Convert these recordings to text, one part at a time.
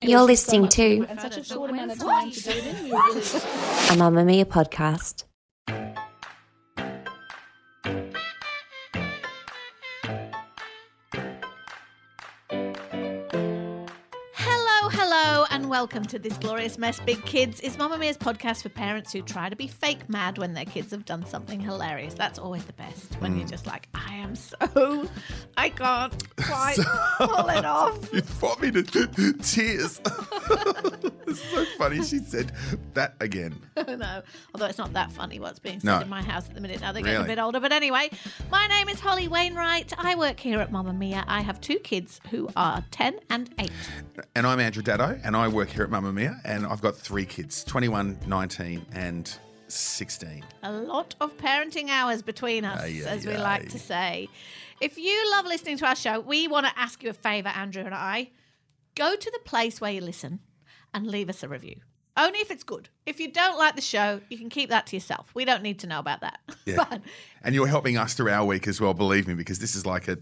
You're listening to and such a short amount of and welcome to this glorious mess. Big Kids is Mamamia's podcast for parents who try to be fake mad when their kids have done something hilarious. That's always the best when you're mm. just like, I am so, I can't quite pull it off. You brought me to tears. it's so funny she said that again. no, although it's not that funny what's being said No. in my house at the minute. Now they're getting a bit older. But anyway, my name is Holly Wainwright. I work here at Mamamia. I have two kids who are 10 and 8. And I'm Andrew Daddo, and I work here at Mamamia, and I've got three kids 21, 19, and 16. A lot of parenting hours between us, Aye, aye, as we aye. like to say. If you love listening to our show, we want to ask you a favour, Andrew and I. Go to the place where you listen and leave us a review. Only if it's good. If you don't like the show, you can keep that to yourself. We don't need to know about that. Yeah. but And you're helping us through our week as well, believe me, because this is like a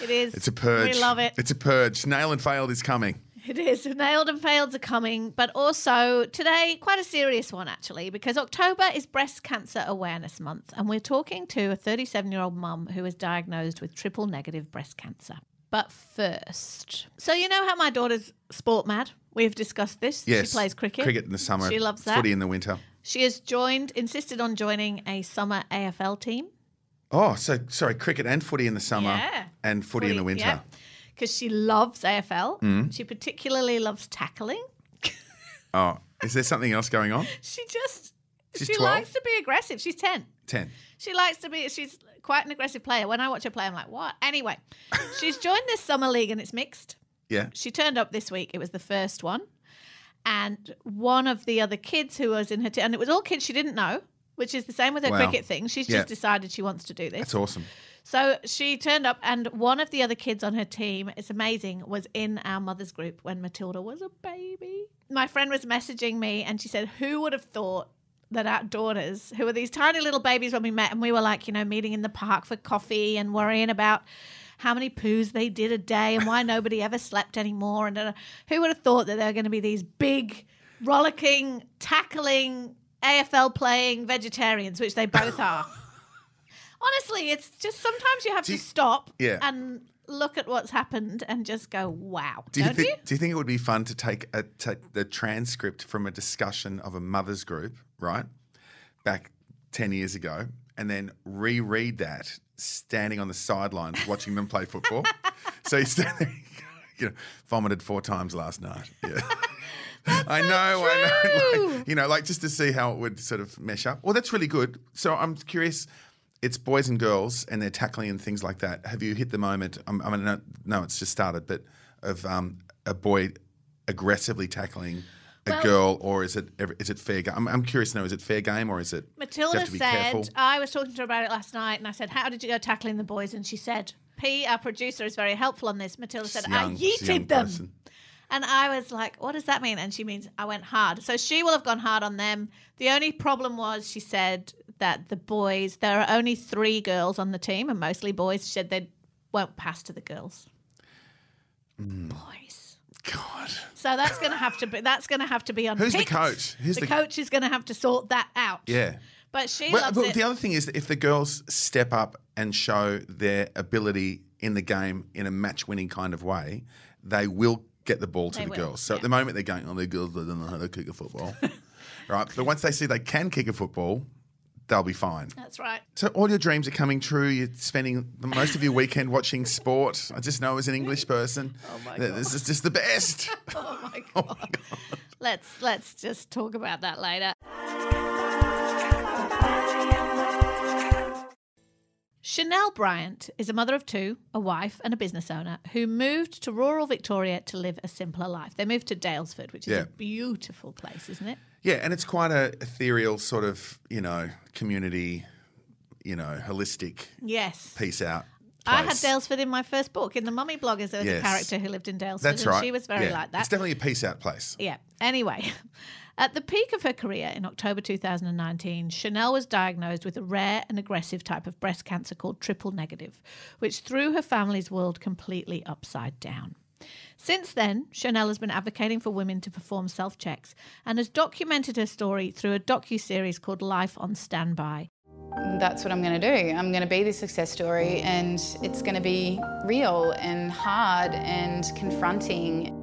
it is. it's a purge. We love it. It's a purge. Nail and failed is coming. It is. Nailed and failed are coming, but also today, quite a serious one actually, because October is Breast Cancer Awareness Month, and we're talking to a 37 year old mum who was diagnosed with triple negative breast cancer. But first, so you know how my daughter's sport mad? We've discussed this. Yes. She plays cricket. Cricket in the summer. She loves that. Footy in the winter. She has joined, insisted on joining a summer AFL team. Oh, so sorry, cricket and footy in the summer Yeah. and footy, in the winter. Because she loves AFL. Mm. She particularly loves tackling. Oh, is there something else going on? She just She's she 12? likes to be aggressive. She's 10. 10. She likes to be. She's quite an aggressive player. When I watch her play, I'm like, what? Anyway, she's joined this summer league and it's mixed. Yeah. She turned up this week. It was the first one, and one of the other kids who was in her team, and it was all kids she didn't know, which is the same with her Wow. cricket thing. She's Yeah. just decided she wants to do this. That's awesome. So she turned up, and one of the other kids on her team, it's amazing, was in our mother's group when Matilda was a baby. My friend was messaging me, and she said, Who would have thought that our daughters, who were these tiny little babies when we met, and we were like, you know, meeting in the park for coffee and worrying about how many poos they did a day and why nobody ever slept anymore. And uh, who would have thought that they were going to be these big, rollicking, tackling, AFL playing vegetarians, which they both are. Honestly, it's just sometimes you have Do to you- stop Yeah. and look at what's happened and just go, wow. Do you, Don't think, you? do you think it would be fun to take a, take the transcript from a discussion of a mother's group, right, back 10 years ago, and then reread that standing on the sidelines watching them play football? so you stand there, you know, vomited four times last night. Yeah. I know, I know. Like, you know, like just to see how it would sort of mesh up. Well, that's really good. So I'm curious. It's boys and girls, and they're tackling and things like that. Have you hit the moment? I'm- I mean, no, no, it's just started, but of um, a boy aggressively tackling a Well- girl, or is it ever- is it fair game? I'm, I'm curious to know: is it fair game, or is it? Matilda have to be said, careful? I was talking to her about it last night, and I said, How did you go tackling the boys? And she said, P, our producer, is very helpful on this. Matilda said, I young- she's yeeted them. person. And I was like, What does that mean? And she means, I went hard. So she will have gone hard on them. The only problem was, she said that the boys, there are only three girls on the team, and mostly boys. She said they won't pass to the girls. Mm. Boys. God, So that's going to have to be that's going to have to be on. Who's the coach? Who's the, the- coach is going to have to sort that out. yeah. But she Well, loves but it. the other thing is that if the girls step up and show their ability in the game in a match-winning kind of way, they will get the ball to They the will, girls. So yeah. at the moment they're going, "Oh, the girls they don't know how to kick a football," right? But once they see they can kick a football, they'll be fine. That's right. So all your dreams are coming true. You're spending the most of your weekend watching sport. I just know as an English person, Oh my that this is just the best. Oh, oh my god. Let's let's just talk about that later. Chanel Bryant is a mother of two, a wife, and a business owner who moved to rural Victoria to live a simpler life. They moved to Daylesford, which is Yeah. a beautiful place, isn't it? Yeah, and it's quite a ethereal sort of, you know, community, you know, holistic Yes. peace out. I had place. Daylesford in my first book. In the Mummy bloggers, there was Yes. a character who lived in Daylesford, That's and right. she was very Yeah. like that. It's definitely a peace out place. Yeah. Anyway, at the peak of her career in October 2019, Chanel was diagnosed with a rare and aggressive type of breast cancer called triple negative, which threw her family's world completely upside down. Since then, Chanel has been advocating for women to perform self checks and has documented her story through a docu-series called Life on Standby. that's what I'm going to do. I'm going to be this success story, and it's going to be real and hard and confronting.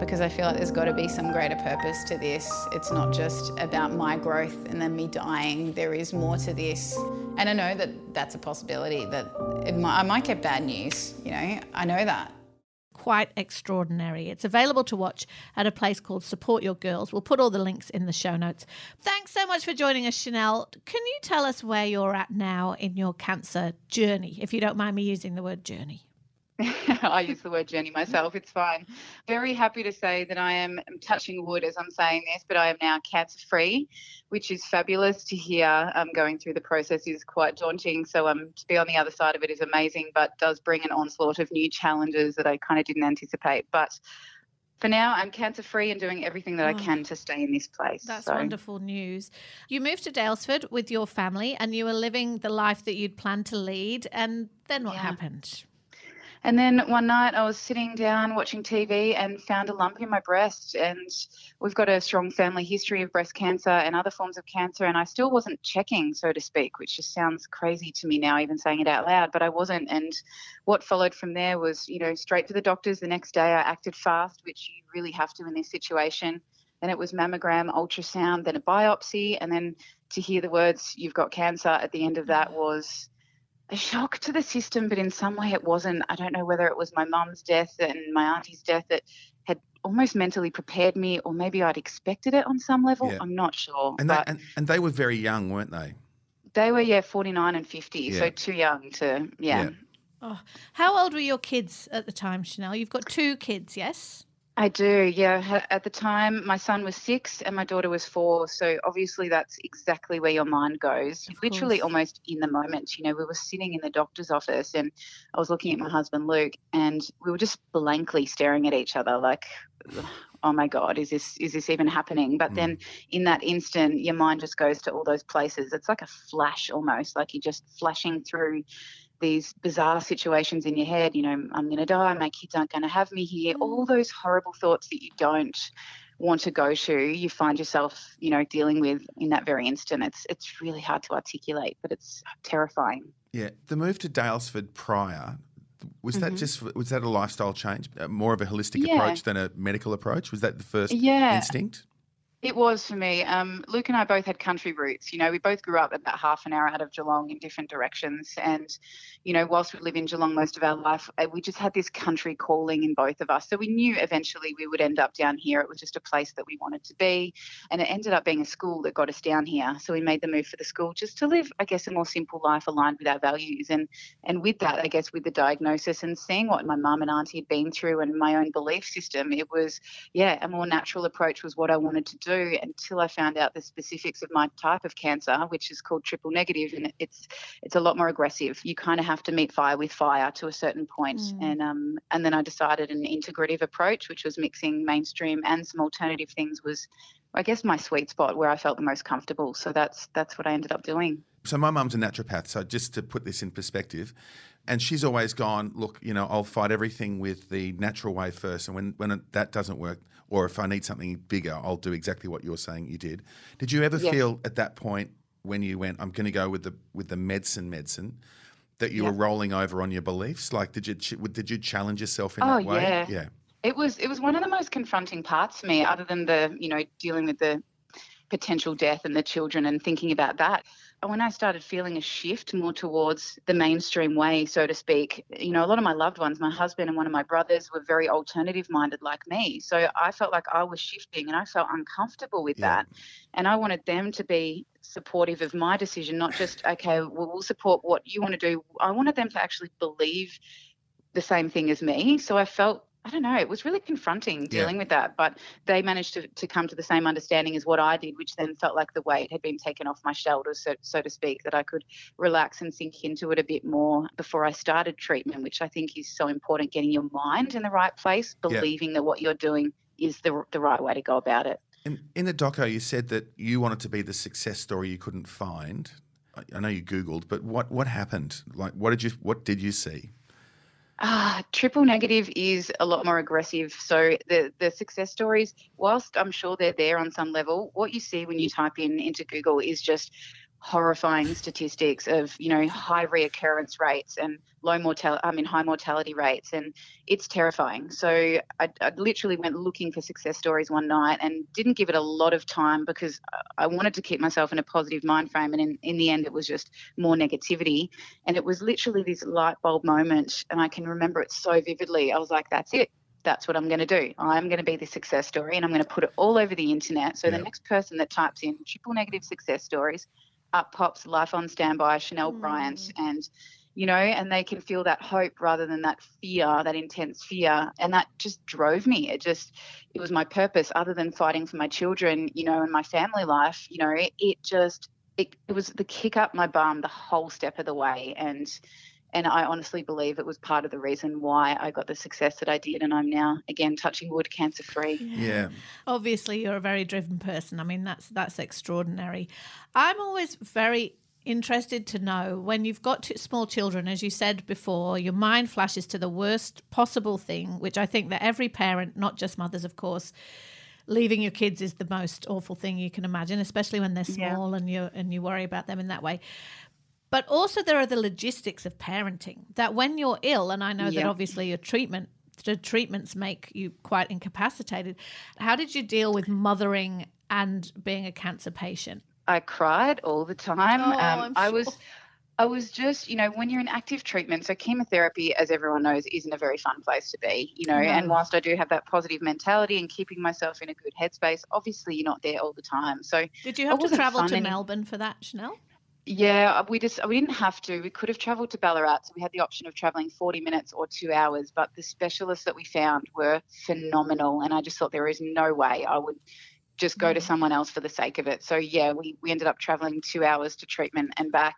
Because I feel like there's got to be some greater purpose to this. It's not just about my growth and then me dying. There is more to this. And I know that that's a possibility, that might, I might get bad news, you know, I know that. Quite extraordinary. It's available to watch at a place called Support Your Girls. We'll put all the links in the show notes. Thanks so much for joining us, Chanel. Can you tell us where you're at now in your cancer journey, if you don't mind me using the word journey? I use the word journey myself. It's fine. Very happy to say that I am I'm touching wood as I'm saying this, but I am now cancer free, which is fabulous to hear. Um, going through the process is quite daunting. So um, to be on the other side of it is amazing, but does bring an onslaught of new challenges that I kind of didn't anticipate. But for now, I'm cancer free and doing everything that I Oh. can to stay in this place. That's So- wonderful news. You moved to Daylesford with your family and you were living the life that you'd planned to lead. And then what Yeah. happened? And then one night I was sitting down watching TV and found a lump in my breast. And we've got a strong family history of breast cancer and other forms of cancer. And I still wasn't checking, so to speak, which just sounds crazy to me now, even saying it out loud, but I wasn't. And what followed from there was, you know, straight to the doctors. The next day I acted fast, which you really have to in this situation. Then it was mammogram, ultrasound, then a biopsy. And then to hear the words, you've got cancer at the end of that mm. was a shock to the system, but in some way it wasn't. I don't know whether it was my mum's death and my auntie's death that had almost mentally prepared me, or maybe I'd expected it on some level. Yeah. I'm not sure. And they, and, and they were very young, weren't they? they were, yeah, 49 and 50, Yeah. so too young to, yeah. Yeah. Oh, how old were your kids at the time, Chanel? You've got two kids, yes? I do, yeah. At the time, my son was six and my daughter was four. So obviously, that's exactly where your mind goes. Of Literally, course. almost in the moment. You know, we were sitting in the doctor's office and I was looking at my husband, Luke, and we were just blankly staring at each other, like, oh my God, is this is this even happening? But Mm. then in that instant, your mind just goes to all those places. It's like a flash almost, like you're just flashing through these bizarre situations in your head. You know, I'm going to die. My kids aren't going to have me here. All those horrible thoughts that you don't want to go to, you find yourself, you know, dealing with in that very instant. It's it's really hard to articulate, but it's terrifying. Yeah. The move to Daylesford prior, was that Mhm. just, was that a lifestyle change? Uh, More of a holistic Yeah. approach than a medical approach? Was that the first Yeah. instinct? It was for me. Um, Luke and I both had country roots. You know, we both grew up about half an hour out of Geelong in different directions. And, you know, whilst we live in Geelong most of our life, uh, we just had this country calling in both of us. So we knew eventually we would end up down here. It was just a place that we wanted to be. And it ended up being a school that got us down here. So we made the move for the school just to live, I guess, a more simple life aligned with our values. And and with that, I guess, with the diagnosis and seeing what my mum and auntie had been through and my own belief system, it was yeah, a more natural approach was what I wanted to do until I found out the specifics of my type of cancer, which is called triple negative, and it's it's a lot more aggressive. You kind of have to meet fire with fire to a certain point. Mm. and um and then I decided an integrative approach, which was mixing mainstream and some alternative things, was I guess my sweet spot where I felt the most comfortable. So that's that's what I ended up doing. So my mum's a naturopath. So just to put this in perspective, and she's always gone, look, you know, I'll fight everything with the natural way first, and when when that doesn't work, or if I need something bigger, I'll do exactly what you're saying you did. Did you ever Yes. feel at that point when you went, I'm going to go with the with the medicine medicine, that you Yeah. were rolling over on your beliefs? Like, did you did you challenge yourself in Oh, that way? yeah. yeah. It was it was one of the most confronting parts for me, other than the you know dealing with the potential death and the children and thinking about that. And When I started feeling a shift more towards the mainstream way, so to speak, you know, a lot of my loved ones, my husband and one of my brothers were very alternative minded like me. So I felt like I was shifting and I felt uncomfortable with Yeah. that. And I wanted them to be supportive of my decision, not just, okay, well, we'll support what you want to do. I wanted them to actually believe the same thing as me. So I felt I don't know, it was really confronting dealing with that. But they managed to, to come to the same understanding as what I did, which then felt like the weight had been taken off my shoulders, so, so to speak, that I could relax and sink into it a bit more before I started treatment, which I think is so important getting your mind in the right place, believing that what you're doing is the, the right way to go about it. In, in the doco, you said that you wanted to be the success story you couldn't find. I, I know you Googled, but what, what happened? Like, what did you what did you see? Ah, triple negative is a lot more aggressive. So the the success stories, whilst I'm sure they're there on some level, what you see when you type in into Google is just horrifying statistics of you know high reoccurrence rates and low mortality i mean high mortality rates and it's terrifying. So I, I, literally went looking for success stories one night and didn't give it a lot of time because i wanted to keep myself in a positive mind frame and in, in the end it was just more negativity. And it was literally this light bulb moment and i can remember it so vividly. I was like that's it. That's what I'm going to do. I'm going to be the success story and I'm going to put it all over the internet. So the next person that types in triple negative success stories, up pops Life on Standby, Chanel mm. Bryant, and you know, and they can feel that hope rather than that fear, that intense fear. And that just drove me. It just, it was my purpose other than fighting for my children, you know, and my family life, you know, it, it just, it, it was the kick up my bum the whole step of the way. And, and I honestly believe it was part of the reason why I got the success that I did. And I'm now, again, touching wood, cancer free. Yeah. yeah. Obviously, you're a very driven person. I mean, that's that's extraordinary. I'm always very interested to know when you've got small children, as you said before, your mind flashes to the worst possible thing, which I think that every parent, not just mothers, of course, leaving your kids is the most awful thing you can imagine, especially when they're small yeah. and you and you worry about them in that way. But also, there are the logistics of parenting that when you're ill, and I know that obviously your treatment, the treatments make you quite incapacitated. How did you deal with mothering and being a cancer patient? I cried all the time. Oh, um, I sure. was. I was just, you know, when you're in active treatment, so chemotherapy, as everyone knows, isn't a very fun place to be, you know. No. And whilst I do have that positive mentality and keeping myself in a good headspace, obviously you're not there all the time. So, did you have to travel to any- Melbourne for that, Chanel? Yeah, uh, we just we didn't have to. We could have travelled to Ballarat, so we had the option of travelling 40 minutes or two hours. But the specialists that we found were phenomenal, and I just thought there is no way I would just go to mm. someone else for the sake of it. So yeah, we we ended up travelling two hours to treatment and back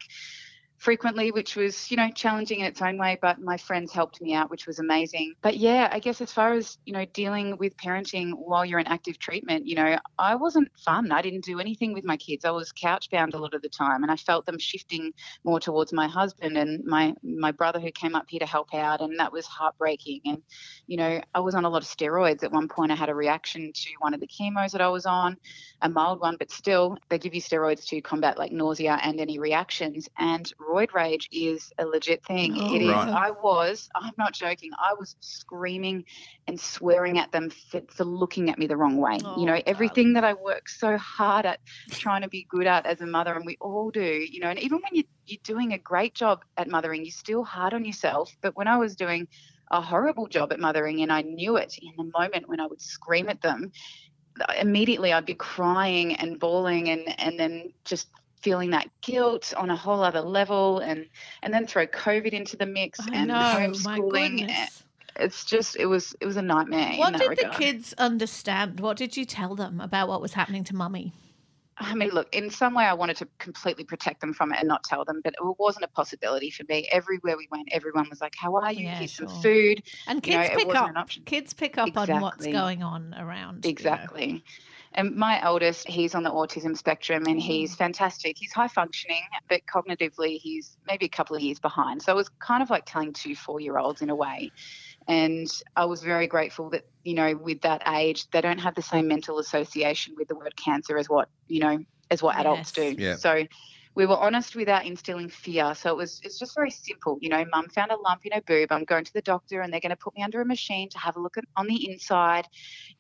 frequently, which was, you know, challenging in its own way, but my friends helped me out, which was amazing. But yeah, I guess as far as, you know, dealing with parenting while you're in active treatment, you know, I wasn't fun. I didn't do anything with my kids. I was couch bound a lot of the time and I felt them shifting more towards my husband and my my brother who came up here to help out and that was heartbreaking. And, you know, I was on a lot of steroids. At one point I had a reaction to one of the chemos that I was on, a mild one, but still they give you steroids to combat like nausea and any reactions. And roid rage is a legit thing. Oh, it is. Right. I was, I'm not joking, I was screaming and swearing at them for, for looking at me the wrong way. Oh, you know, everything darling. that I work so hard at trying to be good at as a mother, and we all do, you know, and even when you, you're doing a great job at mothering, you're still hard on yourself. But when I was doing a horrible job at mothering and I knew it in the moment when I would scream at them, immediately I'd be crying and bawling and and then just feeling that guilt on a whole other level and and then throw covid into the mix I and know, homeschooling eh, it's just it was it was a nightmare what did regard. the kids understand what did you tell them about what was happening to mummy I mean, look, in some way, I wanted to completely protect them from it and not tell them, but it wasn't a possibility for me. Everywhere we went, everyone was like, "How are you? Yeah, Here's sure. some food." And kids you know, pick up. Kids pick up exactly. on what's going on around. Exactly. You know. And my eldest, he's on the autism spectrum and he's mm. fantastic. He's high functioning, but cognitively, he's maybe a couple of years behind. So it was kind of like telling two four year olds in a way. And I was very grateful that, you know, with that age, they don't have the same mental association with the word cancer as what, you know, as what adults Yes. do. Yeah. So we were honest without instilling fear. So it was it's just very simple. You know, mum found a lump in her boob. I'm going to the doctor and they're going to put me under a machine to have a look at, on the inside.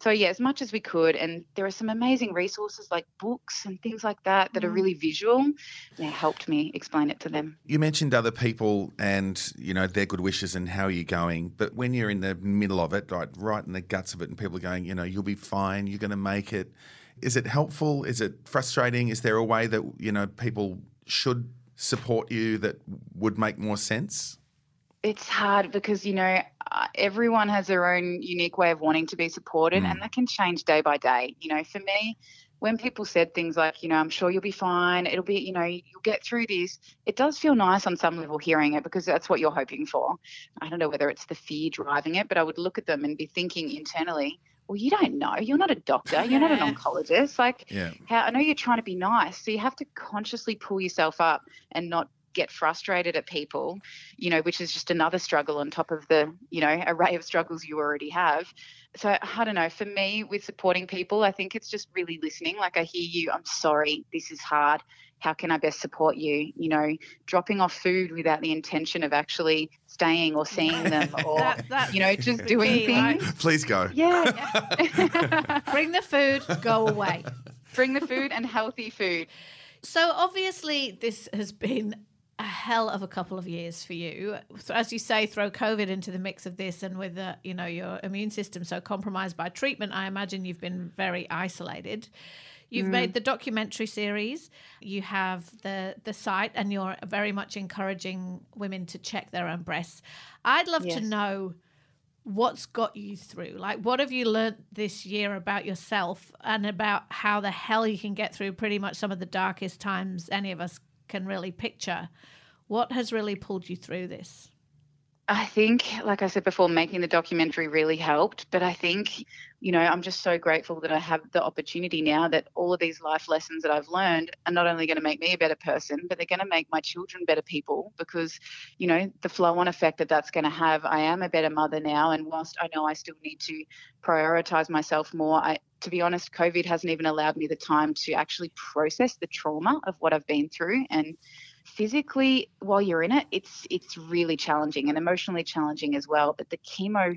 So yeah, as much as we could. And there are some amazing resources like books and things like that that are mm. really visual. Yeah, helped me explain it to them. You mentioned other people and you know their good wishes and how you're going, but when you're in the middle of it, like right in the guts of it, and people are going, you know, you'll be fine, you're going to make it. Is it helpful? Is it frustrating? Is there a way that you know people should support you that would make more sense? It's hard because, you know, uh, everyone has their own unique way of wanting to be supported, and that can change day by day. You know, for me, when people said things like, you know, I'm sure you'll be fine, it'll be, you know, you'll get through this, it does feel nice on some level hearing it because that's what you're hoping for. I don't know whether it's the fear driving it, but I would look at them and be thinking internally, well, you don't know. You're not a doctor. You're not an oncologist. Like, Yeah. how I know you're trying to be nice, so you have to consciously pull yourself up and not get frustrated at people, you know, which is just another struggle on top of the, you know, array of struggles you already have. So I don't know. For me, with supporting people, I think it's just really listening. Like I hear you. I'm sorry. This is hard. How can I best support you? You know, dropping off food without the intention of actually staying or seeing them, or That- you know, just doing key, right? things. Please go. Yeah. Bring the food, go away. Bring the food and healthy food. So obviously, this has been a hell of a couple of years for you. So as you say, throw COVID into the mix of this, and with the, you know your immune system so compromised by treatment, I imagine you've been very isolated. You've made mm. the documentary series. You have the the site, and you're very much encouraging women to check their own breasts. I'd love to know what's got you through like what have you learnt this year about yourself and about how the hell you can get through pretty much some of the darkest times any of us can really picture what has really pulled you through this I think, like I said before, making the documentary really helped. But I think, you know, I'm just so grateful that I have the opportunity now that all of these life lessons that I've learned are not only going to make me a better person, but they're going to make my children better people because, you know, the flow on effect that that's going to have. I am a better mother now. And whilst I know I still need to prioritize myself more, I, to be honest, COVID hasn't even allowed me the time to actually process the trauma of what I've been through. And physically while you're in it it's it's really challenging and emotionally challenging as well but the chemo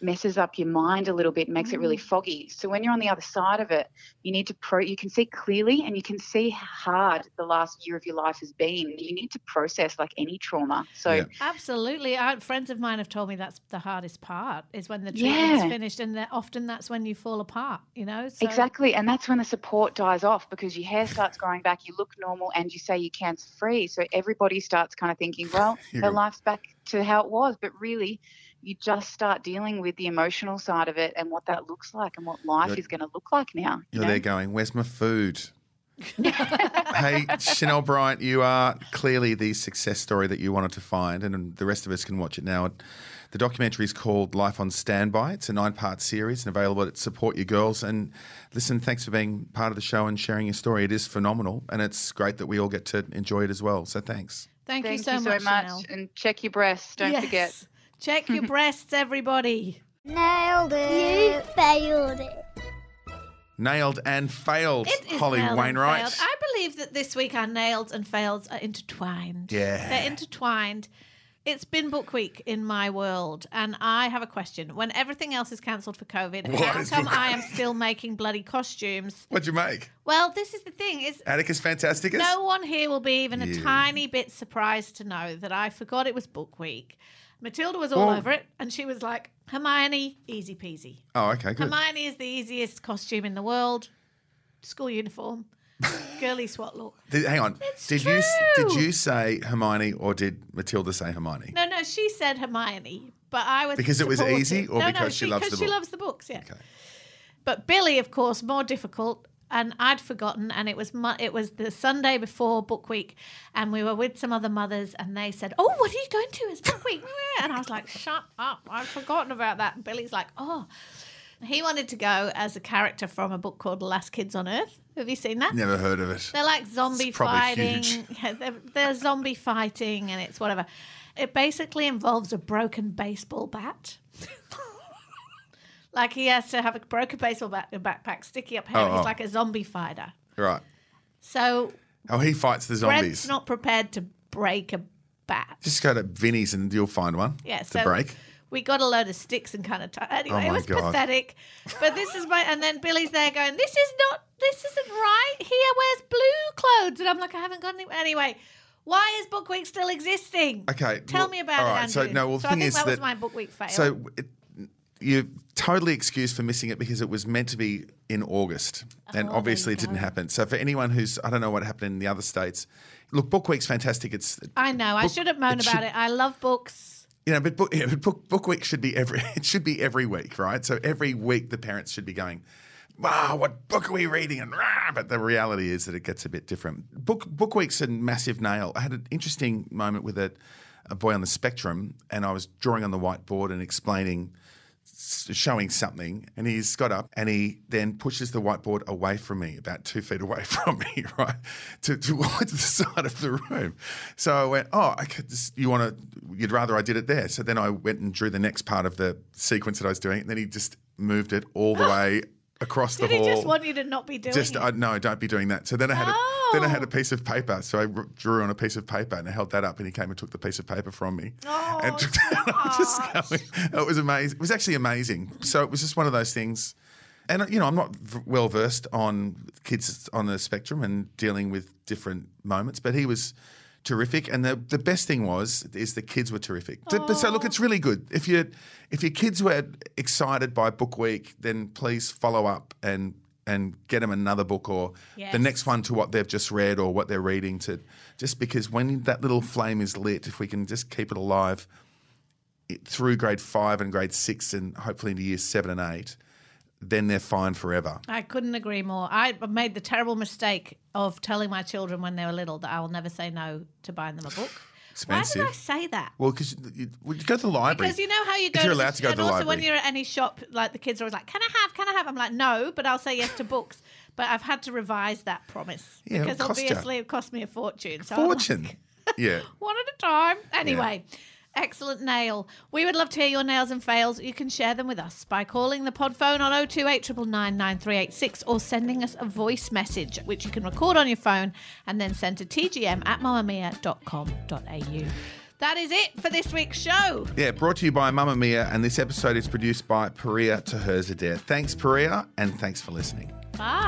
messes up your mind a little bit makes it really mm. foggy so when you're on the other side of it you need to pro you can see clearly and you can see how hard the last year of your life has been you need to process like any trauma so Yeah. absolutely I, friends of mine have told me that's the hardest part is when the treatment's Yeah. finished and that often that's when you fall apart you know so Exactly. And that's when the support dies off because your hair starts growing back, you look normal, and you say you're cancer free. So everybody starts kind of thinking, well, You her life's back to how it was. But really, you just start dealing with the emotional side of it and what that looks like and what life You're- is going to look like now. you You're know? there going, where's my food? hey, Chanel Bryant, you are clearly the success story that you wanted to find, and the rest of us can watch it now. The documentary is called Life on Standby. It's a nine part series and available at Support Your Girls. And listen, thanks for being part of the show and sharing your story. It is phenomenal, and it's great that we all get to enjoy it as well. So thanks. thank, Thank you so much, Chanel. And check your breasts. Don't Yes. forget. Check your breasts everybody Nailed it. You failed it. Nailed and failed, It is Holly nailed and Wainwright. failed. I believe that this week our nails and fails are intertwined. Yeah. They're intertwined. It's been book week in my world, and I have a question. When everything else is cancelled for COVID, What how is come book- I am still making bloody costumes? What'd you make? Well, this is the thing: is Atticus Fantasticus? no one here will be even a Yeah. tiny bit surprised to know that I forgot it was book week. Matilda was all Well- over it, and she was like, "Hermione, easy peasy." Oh, okay, good. Hermione is the easiest costume in the world. School uniform, girly SWAT look. Did, hang on. It's did you did you say Hermione or did Matilda say Hermione? No, no, she said Hermione, but I was Because it was easy or no, no, because she loves the because she loves the books, yeah. Okay. But Billy, of course, more difficult, and I'd forgotten, and it was mu- it was the Sunday before book week, and we were with some other mothers, and they said, "Oh, what are you going to? It's book week," and I was like, "Shut up! I've forgotten about that." And Billy's like, "Oh." He wanted to go as a character from a book called The Last Kids on Earth. Have you seen that? Never heard of it. They're like zombie fighting. Yeah, they're, they're zombie fighting, and it's whatever. It basically involves a broken baseball bat. like he has to have a broken baseball bat backpack, sticky up hair. Oh, He's oh. like a zombie fighter. Right. So Oh, he fights the zombies. not prepared to break a bat. Just go to Vinnies and you'll find one. Yeah, To so break. we got a load of sticks and kind of t- anyway. Oh it was God. pathetic, but this is my and then Billy's there going, "This is not, this isn't right. He wears blue clothes," and I'm like, "I haven't got any." Anyway, why is Book Week still existing? Okay. tell well, me about all it, right, So no, well, the I thing think is that was my Book Week fail. so it, you totally excused for missing it because it was meant to be in August, and Oh, obviously it didn't happen. So for anyone who's I don't know what happened in the other states, look, Book Week's fantastic. It's I know. I shouldn't moan it about should- it. I love books. you know, but book, yeah, but book, book week should be every it should be every week, right? So every week the parents should be going, "Wow, what book are we reading?" And rah, but the reality is that it gets a bit different. Book book week's a massive nail. I had an interesting moment with a, a boy on the spectrum, and I was drawing on the whiteboard and explaining, showing something, and he's got up and he then pushes the whiteboard away from me, about two feet away from me, right, to towards the side of the room. So I went, "Oh, I could just, you want to? You'd rather I did it there?" So then I went and drew the next part of the sequence that I was doing, and then he just moved it all the way across Did the he hall. just want you to not be doing Just it? Uh, I, no, don't be doing that. So then I had a, then I had Oh. a piece of paper. So I drew on a piece of paper and I held that up, and he came and took the piece of paper from me. Oh, and took that. Going. It was amazing. It was actually amazing. So it was just one of those things. And uh, you know, I'm not v- well versed on kids on the spectrum and dealing with different moments, but he was terrific. And the the best thing was is the kids were terrific. So- So look, it's really good. If you if your kids were excited by book week, then please follow up and and get them another book or Yes. the next one to what they've just read or what they're reading to just because when that little flame is lit, if we can just keep it alive it, through grade five and grade six and hopefully into year seven and eight, then they're fine forever. I couldn't agree more. I made the terrible mistake of telling my children when they were little that I will never say no to buying them a book. Why did I say that? Well, because you, well, you go to the library. Because you know how you go you're to the- allowed to go to and the also library. when you're at any shop, like the kids are always like, "Can I have? Can I have?" I'm like, "No," but I'll say yes to books. But I've had to revise that promise Yeah, because obviously it cost me a fortune. So I'm like, Fortune. yeah. one at a time. Anyway, excellent nail. We would love to hear your nails and fails. You can share them with us by calling the pod phone on 028 9386 or sending us a voice message, which you can record on your phone and then send to tgm at mamamia.com.au. That is it for this week's show. Yeah, brought to you by Mamamia, and this episode is produced by Perea Adair. Thanks, Perea, and thanks for listening. Bye.